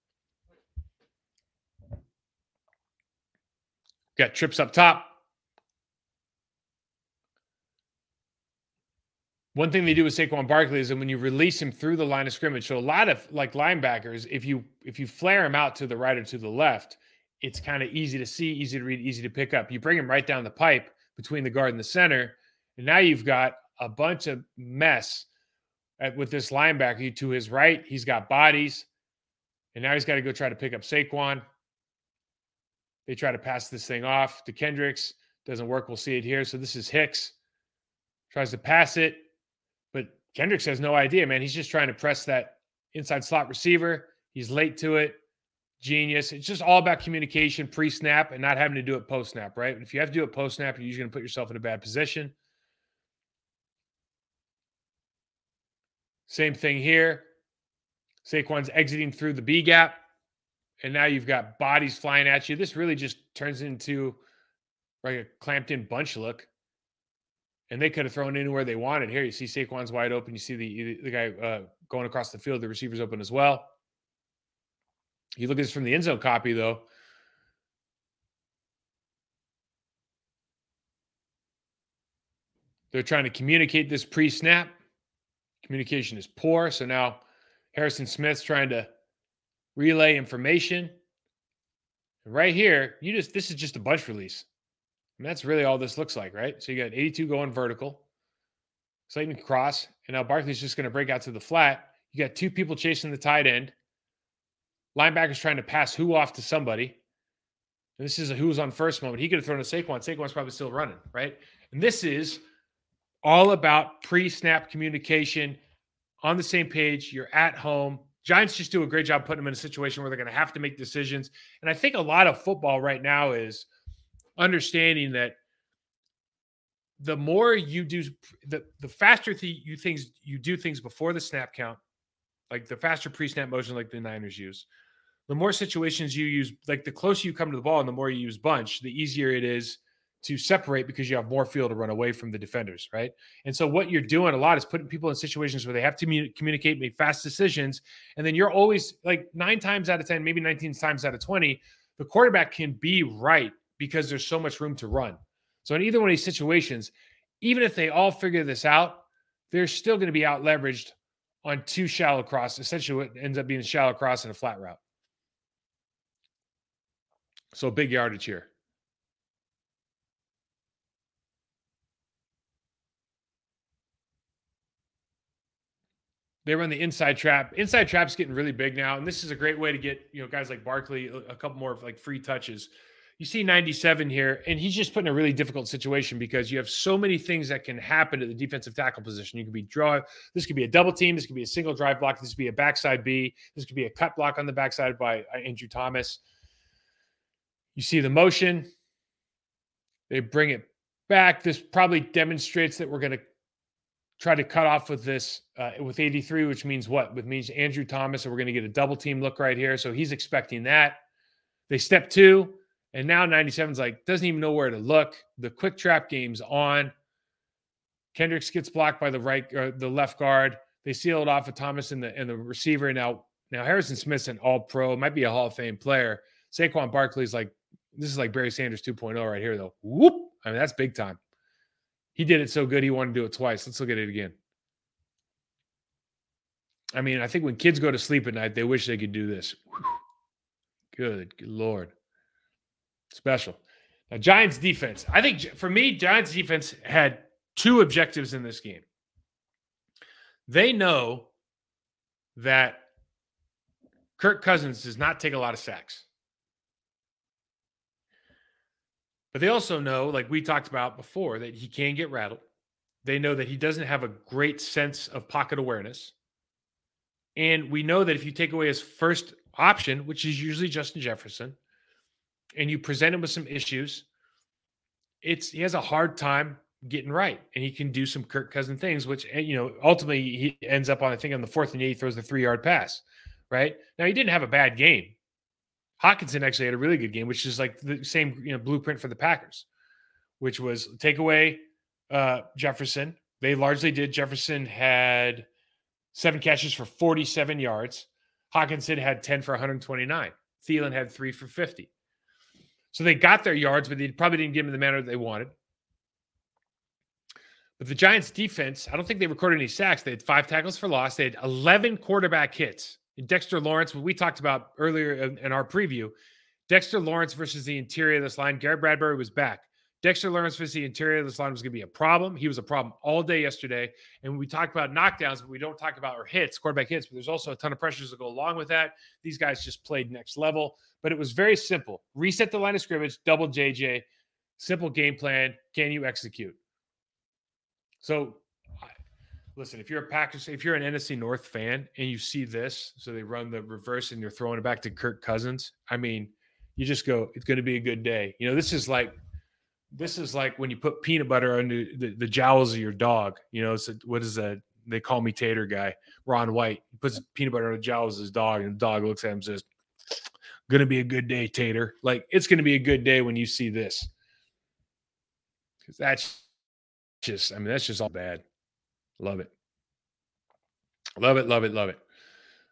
Got trips up top. One thing they do with Saquon Barkley is that when you release him through the line of scrimmage, so a lot of like linebackers, if you if you flare him out to the right or to the left, it's kind of easy to see, easy to read, easy to pick up. You bring him right down the pipe between the guard and the center, and now you've got a bunch of mess at, with this linebacker. To his right, he's got bodies, and now he's got to go try to pick up Saquon. They try to pass this thing off to Kendricks. Doesn't work. We'll see it here. So this is Hicks. Tries to pass it but Kendricks has no idea, man. He's just trying to press that inside slot receiver. He's late to it. Genius. It's just all about communication pre snap and not having to do it post snap, right? If you have to do it post snap, you're usually going to put yourself in a bad position. Same thing here. Saquon's exiting through the B gap, and now you've got bodies flying at you. This really just turns into like a clamped in bunch look and they could have thrown anywhere they wanted. Here, you see Saquon's wide open. You see the the guy uh, going across the field. The receiver's open as well. You look at this from the end zone copy, though. They're trying to communicate this pre-snap. Communication is poor. So now Harrison Smith's trying to relay information. right here, you just this is just a bunch release. And that's really all this looks like, right? So you got 82 going vertical, Slayton cross, and now Barkley's just going to break out to the flat. You got two people chasing the tight end. Linebacker's trying to pass who off to somebody. And this is a who's on first moment. He could have thrown a Saquon. Saquon's probably still running, right? And this is all about pre-snap communication on the same page. You're at home. Giants just do a great job putting them in a situation where they're going to have to make decisions. And I think a lot of football right now is understanding that the more you do the the faster th- you things you do things before the snap count like the faster pre-snap motion like the niners use the more situations you use like the closer you come to the ball and the more you use bunch the easier it is to separate because you have more field to run away from the defenders right and so what you're doing a lot is putting people in situations where they have to communicate make fast decisions and then you're always like nine times out of ten maybe 19 times out of 20 the quarterback can be right because there's so much room to run. So in either one of these situations, even if they all figure this out, they're still going to be out leveraged on two shallow cross. Essentially, what ends up being a shallow cross and a flat route. So big yardage here. They run the inside trap. Inside trap's getting really big now, and this is a great way to get you know guys like Barkley a couple more like free touches you see 97 here, and he's just put in a really difficult situation because you have so many things that can happen at the defensive tackle position. You could be draw. This could be a double team. This could be a single drive block. This could be a backside B. This could be a cut block on the backside by Andrew Thomas. You see the motion. They bring it back. This probably demonstrates that we're going to try to cut off with this uh, with 83, which means what? With means Andrew Thomas, and we're going to get a double team look right here. So he's expecting that. They step two. And now 97's like, doesn't even know where to look. The quick trap game's on. Kendricks gets blocked by the right or the left guard. They seal it off of Thomas and the and the receiver. Now, now Harrison Smith's an all pro, might be a Hall of Fame player. Saquon Barkley's like, this is like Barry Sanders 2.0 right here, though. Whoop. I mean, that's big time. He did it so good, he wanted to do it twice. Let's look at it again. I mean, I think when kids go to sleep at night, they wish they could do this. Good, good Lord. Special. Now, Giants defense. I think for me, Giants defense had two objectives in this game. They know that Kirk Cousins does not take a lot of sacks. But they also know, like we talked about before, that he can get rattled. They know that he doesn't have a great sense of pocket awareness. And we know that if you take away his first option, which is usually Justin Jefferson, and you present him with some issues, it's he has a hard time getting right, and he can do some Kirk Cousin things, which eh, you know ultimately he ends up on I think on the fourth and eight throws the three yard pass. Right now he didn't have a bad game. Hockenson actually had a really good game, which is like the same you know blueprint for the Packers, which was take away uh, Jefferson. They largely did. Jefferson had seven catches for 47 yards. Hockenson had 10 for 129. Thielen had three for 50. So they got their yards, but they probably didn't give them the manner that they wanted. But the Giants defense, I don't think they recorded any sacks. They had five tackles for loss. They had 11 quarterback hits. Dexter Lawrence, what we talked about earlier in our preview, Dexter Lawrence versus the interior of this line. Garrett Bradbury was back. Dexter Lawrence versus the interior of this line was going to be a problem. He was a problem all day yesterday. And we talk about knockdowns, but we don't talk about or hits, quarterback hits, but there's also a ton of pressures that go along with that. These guys just played next level. But it was very simple. Reset the line of scrimmage, double JJ, simple game plan. Can you execute? So listen, if you're a Packers, if you're an NFC North fan and you see this, so they run the reverse and you're throwing it back to Kirk Cousins, I mean, you just go, it's going to be a good day. You know, this is like this is like when you put peanut butter under the, the jowls of your dog. You know, it's a, what is that? They call me Tater Guy, Ron White. He puts peanut butter on the jowls of his dog, and the dog looks at him and says, "Gonna be a good day, Tater." Like it's gonna be a good day when you see this, because that's just, I mean, that's just all bad. Love it, love it, love it, love it.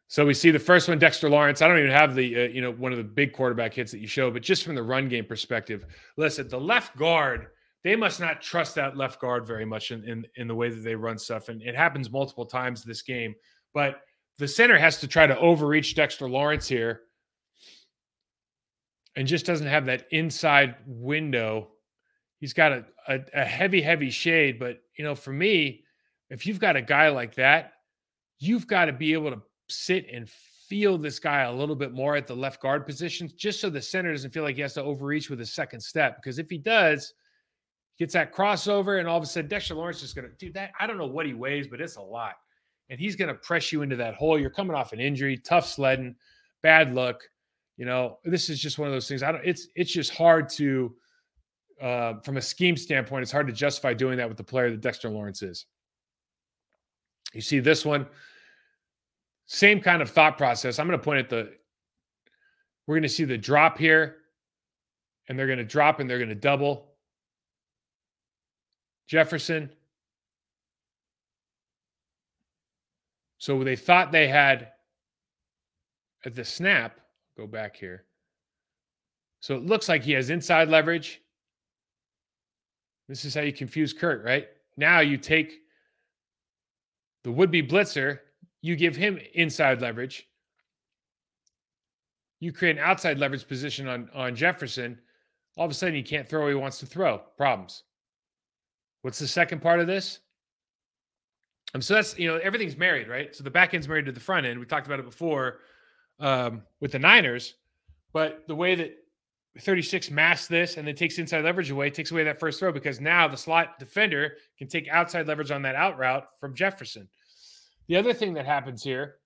So we see the first one, Dexter Lawrence. I don't even have the, uh, you know, one of the big quarterback hits that you show, but just from the run game perspective, listen, the left guard, they must not trust that left guard very much in, in, in the way that they run stuff. And it happens multiple times this game. But the center has to try to overreach Dexter Lawrence here and just doesn't have that inside window. He's got a, a, a heavy, heavy shade. But, you know, for me, if you've got a guy like that, you've got to be able to sit and feel this guy a little bit more at the left guard positions, just so the center doesn't feel like he has to overreach with his second step. Because if he does, gets that crossover, and all of a sudden Dexter Lawrence is going to do that. I don't know what he weighs, but it's a lot. And he's going to press you into that hole. You're coming off an injury, tough sledding, bad luck. You know, this is just one of those things. I don't. It's it's just hard to, uh, from a scheme standpoint, it's hard to justify doing that with the player that Dexter Lawrence is. You see this one. Same kind of thought process. I'm going to point at the, we're going to see the drop here, and they're going to drop and they're going to double. Jefferson. So they thought they had at the snap, go back here. So it looks like he has inside leverage. This is how you confuse Kurt, right? Now you take the would be blitzer you give him inside leverage. You create an outside leverage position on, on Jefferson. All of a sudden, he can't throw he wants to throw. Problems. What's the second part of this? Um, so that's, you know, everything's married, right? So the back end's married to the front end. We talked about it before um, with the Niners. But the way that 36 masks this and then takes inside leverage away, takes away that first throw because now the slot defender can take outside leverage on that out route from Jefferson. The other thing that happens here,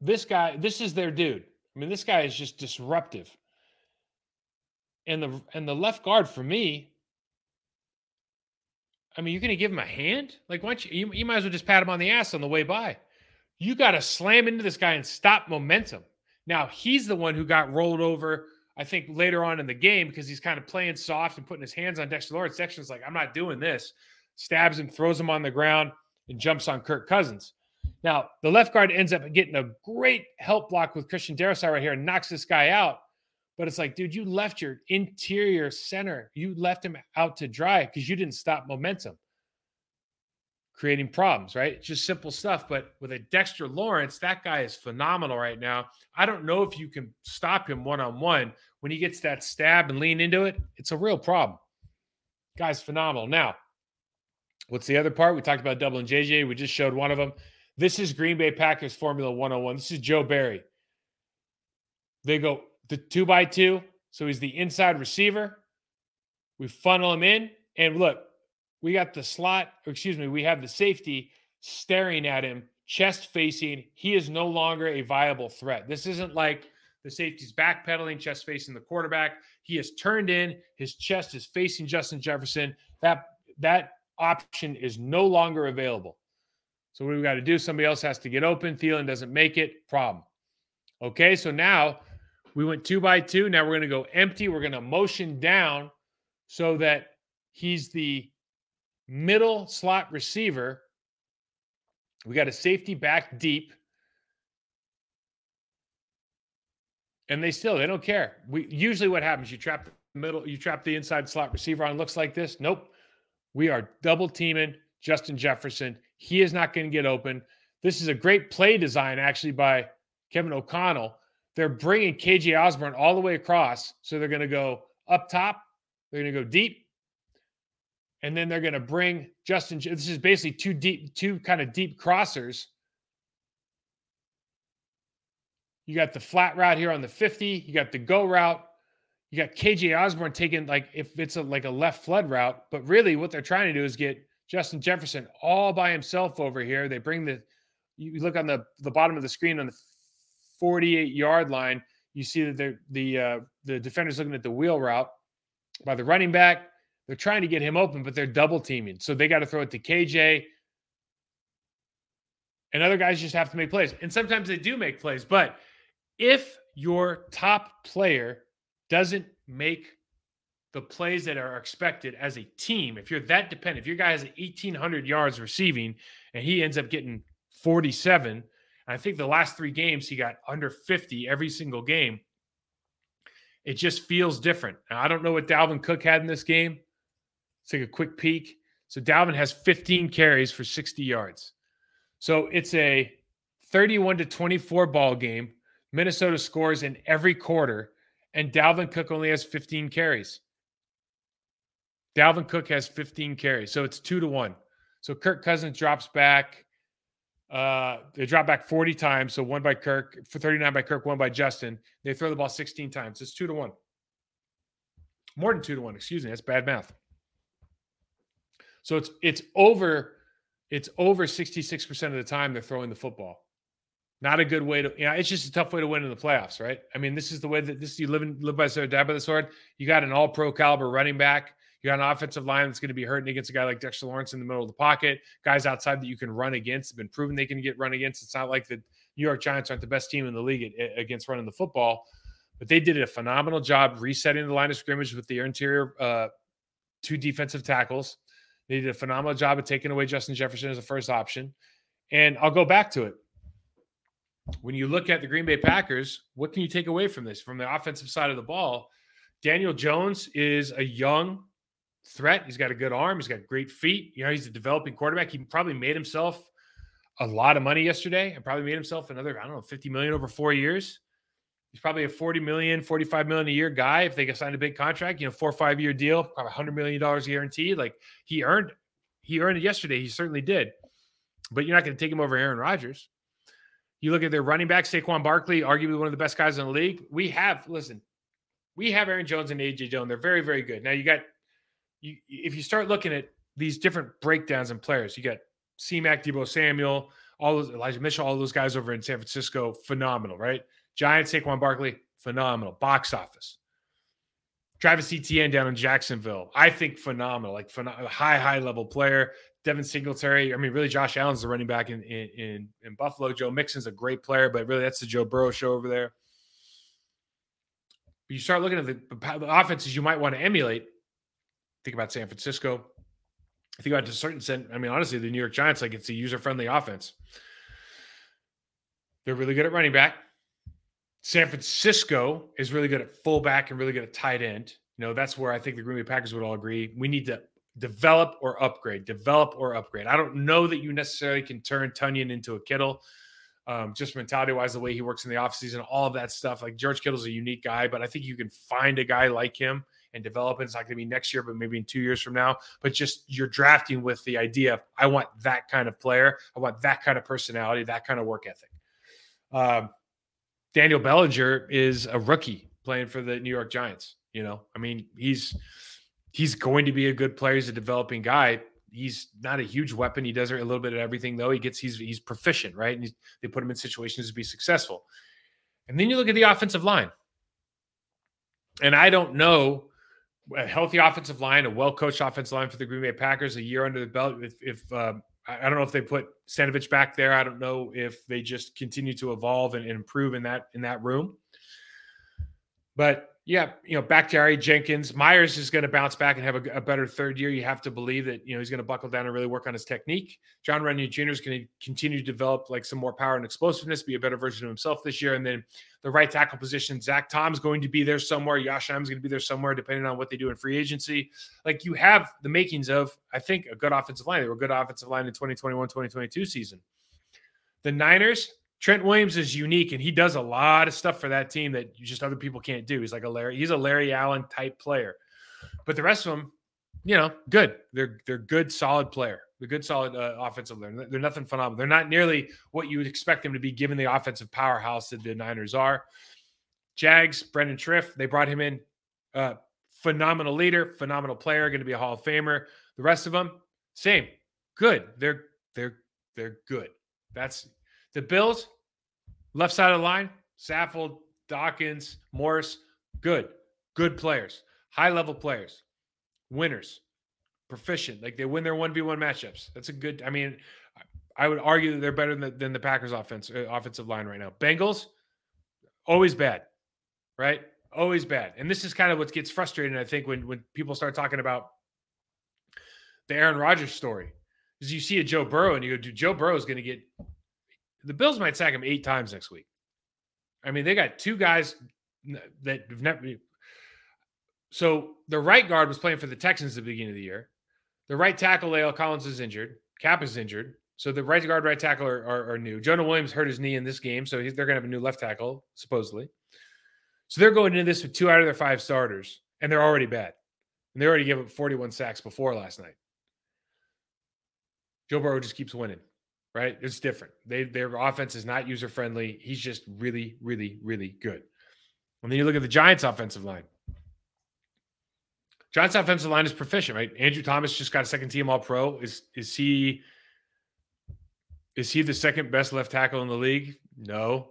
this guy, this is their dude. I mean, this guy is just disruptive. And the and the left guard for me, I mean, you're to give him a hand? Like, why don't you, you, you might as well just pat him on the ass on the way by. You got to slam into this guy and stop momentum. Now, he's the one who got rolled over, I think, later on in the game because he's kind of playing soft and putting his hands on Dexter Lawrence. Dexter's like, I'm not doing this stabs him, throws him on the ground, and jumps on Kirk Cousins. Now, the left guard ends up getting a great help block with Christian Darrisaw right here and knocks this guy out. But it's like, dude, you left your interior center. You left him out to dry because you didn't stop momentum, creating problems, right? Just simple stuff. But with a Dexter Lawrence, that guy is phenomenal right now. I don't know if you can stop him one on one. When he gets that stab and lean into it, it's a real problem. Guy's phenomenal. Now, What's the other part? We talked about double and JJ. We just showed one of them. This is Green Bay Packers Formula 101. This is Joe Barry. They go the two by two. So he's the inside receiver. We funnel him in. And look, we got the slot, excuse me, we have the safety staring at him, chest facing. He is no longer a viable threat. This isn't like the safety's backpedaling, chest facing the quarterback. He is turned in, his chest is facing Justin Jefferson. That that option is no longer available. So what we got to do? Somebody else has to get open. Thielen doesn't make it. Problem. Okay, so now we went two by two. Now we're going to go empty. We're going to motion down so that he's the middle slot receiver. We got a safety back deep. And they still they don't care. We usually what happens, you trap the middle, you trap the inside slot receiver on looks like this. Nope. We are double teaming Justin Jefferson. He is not going to get open. This is a great play design actually by Kevin O'Connell. They're bringing KJ Osborn all the way across. So they're going to go up top, they're going to go deep, and then they're going to bring Justin. This is basically two deep, two kind of deep crossers. You got the flat route here on the 50. You got the go route. You got KJ Osborn taking like if it's a like a left flood route, but really what they're trying to do is get Justin Jefferson all by himself over here. They bring the you look on the the bottom of the screen on the 48 yard line. You see that the the uh, the defender's looking at the wheel route by the running back. They're trying to get him open, but they're double teaming. So they got to throw it to KJ. And other guys just have to make plays. And sometimes they do make plays. But if your top player doesn't make the plays that are expected as a team, if you're that dependent, if your guy has 1,800 yards receiving and he ends up getting 47, I think the last three games he got under 50 every single game. It just feels different. Now, I don't know what Dalvin Cook had in this game. Take a quick peek. So Dalvin has 15 carries for 60 yards. So it's a 31 to 24 ball game. Minnesota scores in every quarter, and Dalvin Cook only has 15 carries. Dalvin Cook has 15 carries. So it's two to one. So Kirk Cousins drops back. Uh, they drop back 40 times. So one by Kirk, for 39 by Kirk, one by Justin. They throw the ball 16 times. It's two to one. More than two to one, excuse me. That's bad math. So it's it's over it's over 66% of the time they're throwing the football. Not a good way to, you know, it's just a tough way to win in the playoffs, right? I mean, this is the way that this you live in, live by the sword, die by the sword. You got an all pro caliber running back. You got an offensive line that's going to be hurting against a guy like Dexter Lawrence in the middle of the pocket. Guys outside that you can run against have been proven they can get run against. It's not like the New York Giants aren't the best team in the league against running the football, but they did a phenomenal job resetting the line of scrimmage with the interior uh, two defensive tackles. They did a phenomenal job of taking away Justin Jefferson as a first option. And I'll go back to it. When you look at the Green Bay Packers, what can you take away from this? From the offensive side of the ball, Daniel Jones is a young threat. He's got a good arm. He's got great feet. You know, he's a developing quarterback. He probably made himself a lot of money yesterday and probably made himself another, I don't know, 50 million over four years. He's probably a 40 million, 45 million a year guy. If they get signed a big contract, you know, four or five year deal, probably hundred million dollars guaranteed. Like he earned, he earned it yesterday. He certainly did. But you're not going to take him over Aaron Rodgers. You look at their running back, Saquon Barkley, arguably one of the best guys in the league. We have, listen, we have Aaron Jones and AJ Dillon. They're very, very good. Now you got, you if you start looking at these different breakdowns in players, you got C-Mac, Deebo Samuel, all those Elijah Mitchell, all those guys over in San Francisco, phenomenal, right? Giants, Saquon Barkley, phenomenal. Box office. Travis Etienne down in Jacksonville, I think phenomenal, like phenom- high, high level player. Devin Singletary, I mean, really, Josh Allen's the running back in, in, in, in Buffalo. Joe Mixon's a great player, but really, that's the Joe Burrow show over there. But you start looking at the, the offenses you might want to emulate. Think about San Francisco. I think about to a certain extent. I mean, honestly, the New York Giants, like it's a user friendly offense. They're really good at running back. San Francisco is really good at fullback and really good at tight end. You know, that's where I think the Green Bay Packers would all agree. We need to develop or upgrade, develop or upgrade. I don't know that you necessarily can turn Tonyan into a Kittle. Um, just mentality wise, the way he works in the offseason, all of that stuff. Like George Kittle's a unique guy, but I think you can find a guy like him and develop. It's not going to be next year, but maybe in two years from now. But just you're drafting with the idea of I want that kind of player. I want that kind of personality, that kind of work ethic. Um, Daniel Bellinger is a rookie playing for the New York Giants. You know, I mean, he's he's going to be a good player. He's a developing guy. He's not a huge weapon. He does a little bit of everything, though. He gets he's he's proficient, right? And they put him in situations to be successful. And then you look at the offensive line, and I don't know a healthy offensive line, a well coached offensive line for the Green Bay Packers, a year under the belt. If, if um, I don't know if they put Stenavich back there, I don't know if they just continue to evolve and improve in that in that room. But yeah, you know, back to Ari Jenkins, Myers is going to bounce back and have a, a, better third year. You have to believe that you know he's going to buckle down and really work on his technique. John Runyan Jr. is going to continue to develop like some more power and explosiveness, be a better version of himself this year. And then the right tackle position, Zach Tom's going to be there somewhere. Yosh is going to be there somewhere, depending on what they do in free agency. Like you have the makings of, I think, a good offensive line. They were a good offensive line in 2021, 2022 season. The Niners, Trent Williams is unique and he does a lot of stuff for that team that just other people can't do. He's like a Larry, he's a Larry Allen type player. But the rest of them, you know, good. They're they're good, solid player. They're good, solid uh, offensive player. They're nothing phenomenal. They're not nearly what you would expect them to be, given the offensive powerhouse that the Niners are. Jags, Brandon Scherff, they brought him in. Uh, phenomenal leader, phenomenal player, going to be a Hall of Famer. The rest of them, same, good. They're they're they're good. That's the Bills, left side of the line, Saffold, Dawkins, Morse, good, good players, high level players, winners, proficient. Like they win their 1v1 matchups. That's a good, I mean, I would argue that they're better than the, than the Packers offense, uh, offensive line right now. Bengals, always bad, right? Always bad. And this is kind of what gets frustrating, I think, when, when people start talking about the Aaron Rodgers story. Is you see a Joe Burrow and you go, dude, Joe Burrow is going to get the Bills might sack him eight times next week. I mean, they got two guys that have never. So the right guard was playing for the Texans at the beginning of the year. The right tackle, La'el Collins, is injured. Cap is injured. So the right guard, right tackle are, are, are new. Jonah Williams hurt his knee in this game, so they're going to have a new left tackle, supposedly. So they're going into this with two out of their five starters, and they're already bad. And they already gave up 41 sacks before last night. Joe Burrow just keeps winning right? It's different. They their offense is not user friendly. He's just really, really, really good. And then you look at the Giants' offensive line. Giants' offensive line is proficient, right? Andrew Thomas just got a second team All Pro. Is is he is he the second best left tackle in the league? No,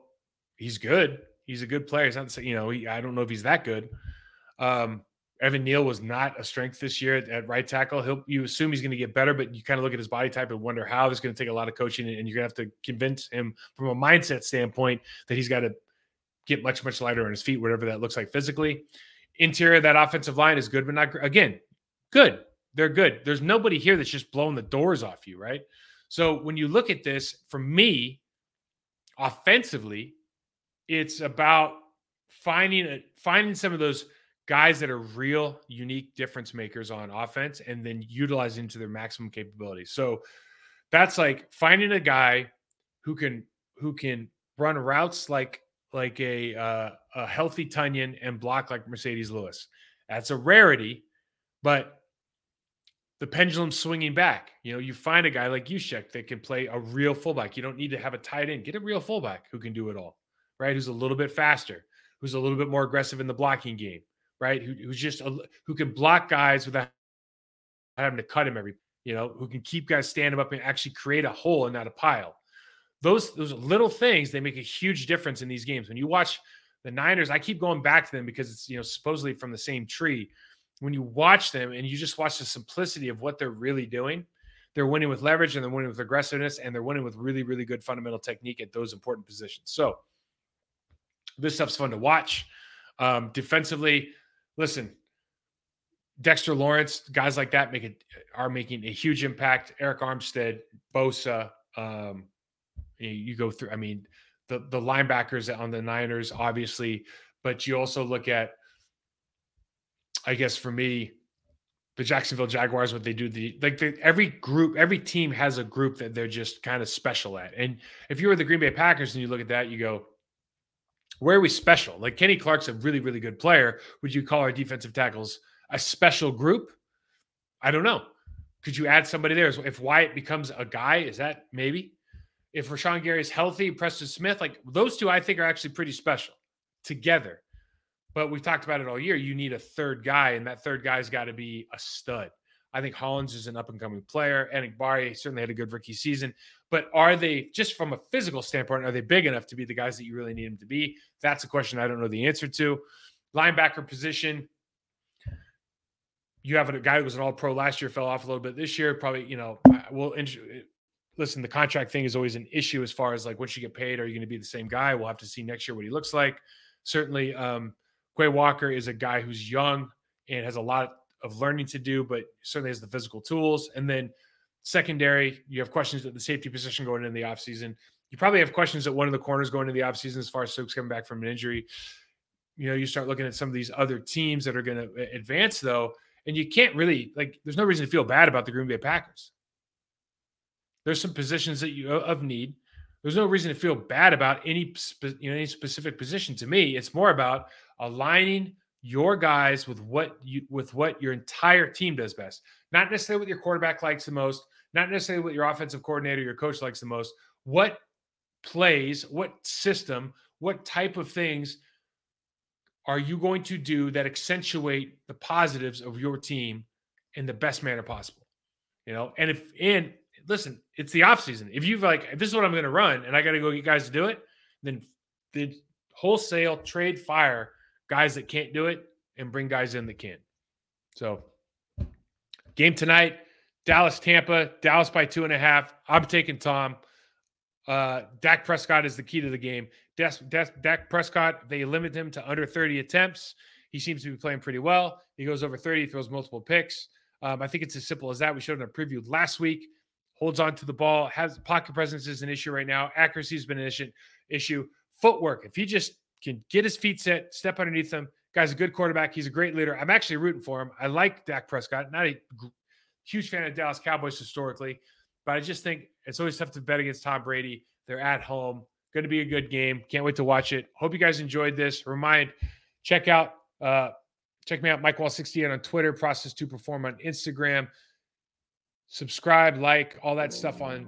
he's good. He's a good player. He's not, you know, he, I don't know if he's that good. Um, Evan Neal was not a strength this year at, at right tackle. He'll you assume he's going to get better, but you kind of look at his body type and wonder how. There's going to take a lot of coaching, and you're going to have to convince him from a mindset standpoint that he's got to get much much lighter on his feet, whatever that looks like physically. Interior that offensive line is good, but not again good. They're good. There's nobody here that's just blowing the doors off you, right? So when you look at this, for me, offensively, it's about finding a, finding some of those guys that are real unique difference makers on offense and then utilizing to their maximum capability. So that's like finding a guy who can who can run routes like like a uh, a healthy Tonyan and block like Marcedes Lewis. That's a rarity, but the pendulum swinging back. You know, you find a guy like Juszczyk that can play a real fullback. You don't need to have a tight end. Get a real fullback who can do it all, right? Who's a little bit faster, who's a little bit more aggressive in the blocking game, right? Who, who's just a, who can block guys without having to cut him every, you know, who can keep guys standing up and actually create a hole and not a pile. Those those little things they make a huge difference in these games. When you watch the Niners, I keep going back to them because it's you know supposedly from the same tree. When you watch them and you just watch the simplicity of what they're really doing, they're winning with leverage and they're winning with aggressiveness and they're winning with really really good fundamental technique at those important positions. So this stuff's fun to watch. Um, defensively, listen, Dexter Lawrence, guys like that make it are making a huge impact. Arik Armstead, Bosa, um, you, go through. I mean, the the linebackers on the Niners, obviously, but you also look at, I guess for me, the Jacksonville Jaguars, what they do, the like the, every group, every team has a group that they're just kind of special at. And if you were the Green Bay Packers and you look at that, you go, Where are we special? Like Kenny Clark's a really, really good player. Would you call our defensive tackles a special group? I don't know. Could you add somebody there? If Wyatt becomes a guy, is that maybe? If Rashan Gary is healthy, Preston Smith, like those two, I think are actually pretty special together. But we've talked about it all year. You need a third guy, and that third guy's got to be a stud. I think Hollins is an up and coming player. Enagbare certainly had a good rookie season. But are they, just from a physical standpoint, are they big enough to be the guys that you really need them to be? That's a question I don't know the answer to. Linebacker position, you have a guy who was an all pro last year, fell off a little bit this year. Probably, you know, we'll listen, the contract thing is always an issue as far as like once you get paid, are you going to be the same guy? We'll have to see next year what he looks like. Certainly, um, Quay Walker is a guy who's young and has a lot of learning to do, but certainly has the physical tools. And then secondary, you have questions at the safety position going into the offseason. You probably have questions at one of the corners going into the offseason as far as Stokes coming back from an injury. You know, you start looking at some of these other teams that are going to advance, though, and you can't really like. There's no reason to feel bad about the Green Bay Packers. There's some positions that you of need. There's no reason to feel bad about any you know any specific position. To me, it's more about aligning your guys with what you with what your entire team does best. Not necessarily what your quarterback likes the most, not necessarily what your offensive coordinator, your coach likes the most. What plays, what system, what type of things are you going to do that accentuate the positives of your team in the best manner possible? You know, and if and listen, it's the off season. If you've like, this is what I'm going to run, and I got to go get guys to do it, then the wholesale trade fire guys that can't do it and bring guys in that can. So, game tonight, Dallas, Tampa, Dallas by two and a half. I'm taking Tom. Uh, Dak Prescott is the key to the game. Dak, Dak Prescott, they limit him to under 30 attempts. He seems to be playing pretty well. He goes over 30, throws multiple picks. Um, I think it's as simple as that. We showed in a preview last week. Holds on to the ball, has pocket presence is an issue right now. Accuracy has been an. Issue footwork. If he just can get his feet set, step underneath him. Guy's a good quarterback. He's a great leader. I'm actually rooting for him. I like Dak Prescott. Not a huge fan of Dallas Cowboys historically, but I just think it's always tough to bet against Tom Brady. They're at home. Going to be a good game. Can't wait to watch it. Hope you guys enjoyed this. Remind, check out, uh, check me out, Mike Wall 68 on Twitter, Process to Perform on Instagram. Subscribe, like, all that stuff on